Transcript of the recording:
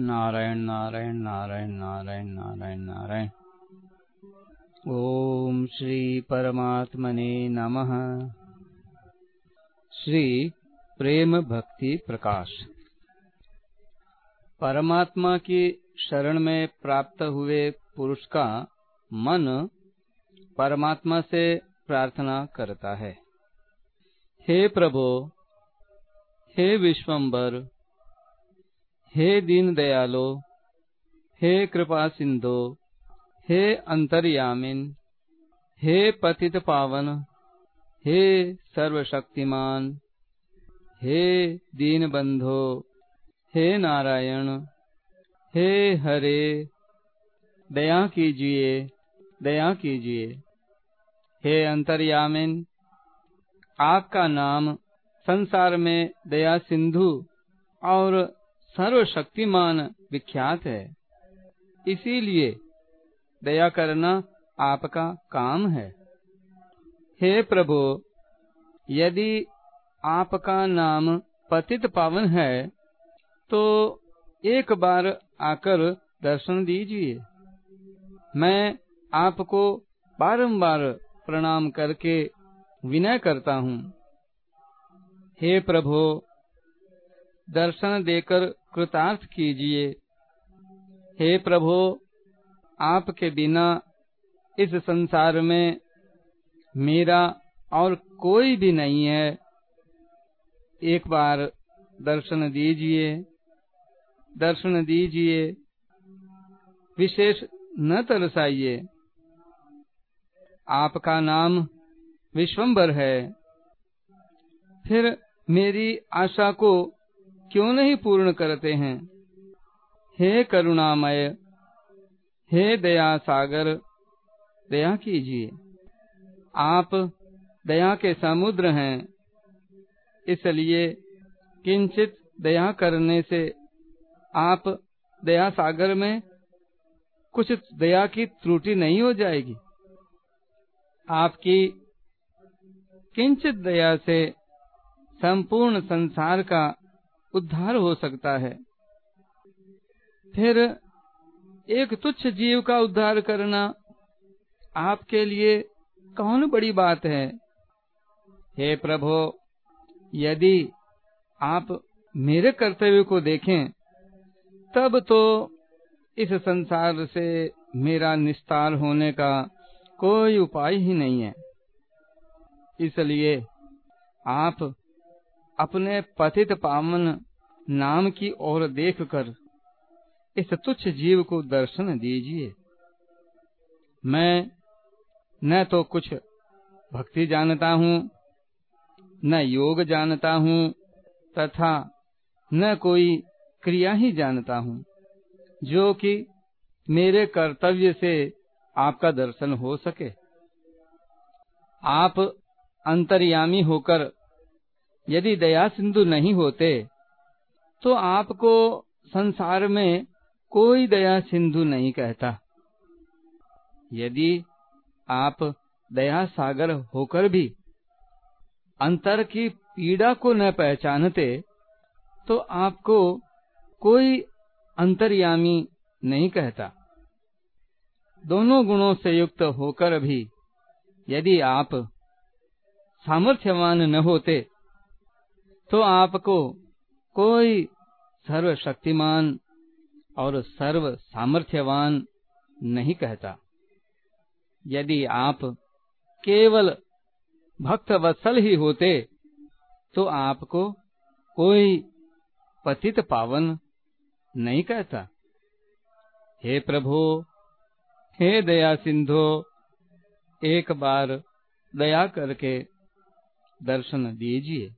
नारायण नारायण नारायण नारायण नारायण नारायण। ओम श्री परमात्मने नमः। श्री प्रेम भक्ति प्रकाश। परमात्मा की शरण में प्राप्त हुए पुरुष का मन परमात्मा से प्रार्थना करता है। हे प्रभो, हे विश्वम्बर हे दीन दयालो, हे कृपा सिंधु, हे अंतर्यामिन, हे पतित पावन, हे सर्वशक्तिमान, हे दीन बंधो, हे नारायण, हे हरे, दया कीजिए दया कीजिए। हे अंतर्यामिन, आपका नाम संसार में दया सिंधु और सर्वशक्तिमान विख्यात है। इसीलिए दया करना आपका काम है। हे प्रभु, यदि आपका नाम पतित पावन है तो एक बार आकर दर्शन दीजिए। मैं आपको बारंबार प्रणाम करके विनय करता हूँ। हे प्रभु दर्शन देकर कृतार्थ कीजिए। हे प्रभु, आपके बिना इस संसार में मेरा और कोई भी नहीं है। एक बार दर्शन दीजिए दर्शन दीजिए, विशेष न तरसाइए। आपका नाम विश्वम्बर है। फिर मेरी आशा को क्यों नहीं पूर्ण करते हैं? हे करुणामय, हे दया सागर, दया कीजिए। आप दया के समुद्र हैं, इसलिए किंचित दया करने से आप दया सागर में कुछ दया की त्रुटि नहीं हो जाएगी। आपकी किंचित दया से संपूर्ण संसार का उद्धार हो सकता है। फिर, एक तुच्छ जीव का उद्धार करना आपके लिए कौन बड़ी बात है? हे प्रभु, यदि आप मेरे कर्तव्य को देखें, तब तो इस संसार से मेरा निस्तार होने का कोई उपाय ही नहीं है। इसलिए आप अपने पतित पावन नाम की ओर देखकर इस तुच्छ जीव को दर्शन दीजिए। मैं न तो कुछ भक्ति जानता हूँ, न योग जानता हूँ, तथा न कोई क्रिया ही जानता हूँ, जो कि मेरे कर्तव्य से आपका दर्शन हो सके। आप अंतर्यामी होकर यदि दया सिंधु नहीं होते तो आपको संसार में कोई दया सिंधु नहीं कहता। यदि आप दया सागर होकर भी अंतर की पीड़ा को न पहचानते तो आपको कोई अंतर्यामी नहीं कहता। दोनों गुणों से युक्त होकर भी यदि आप सामर्थ्यवान न होते तो आपको कोई सर्वशक्तिमान और सर्व सामर्थ्यवान नहीं कहता। यदि आप केवल भक्त वत्सल ही होते तो आपको कोई पतित पावन नहीं कहता। हे प्रभु, हे दया सिंधु, एक बार दया करके दर्शन दीजिए।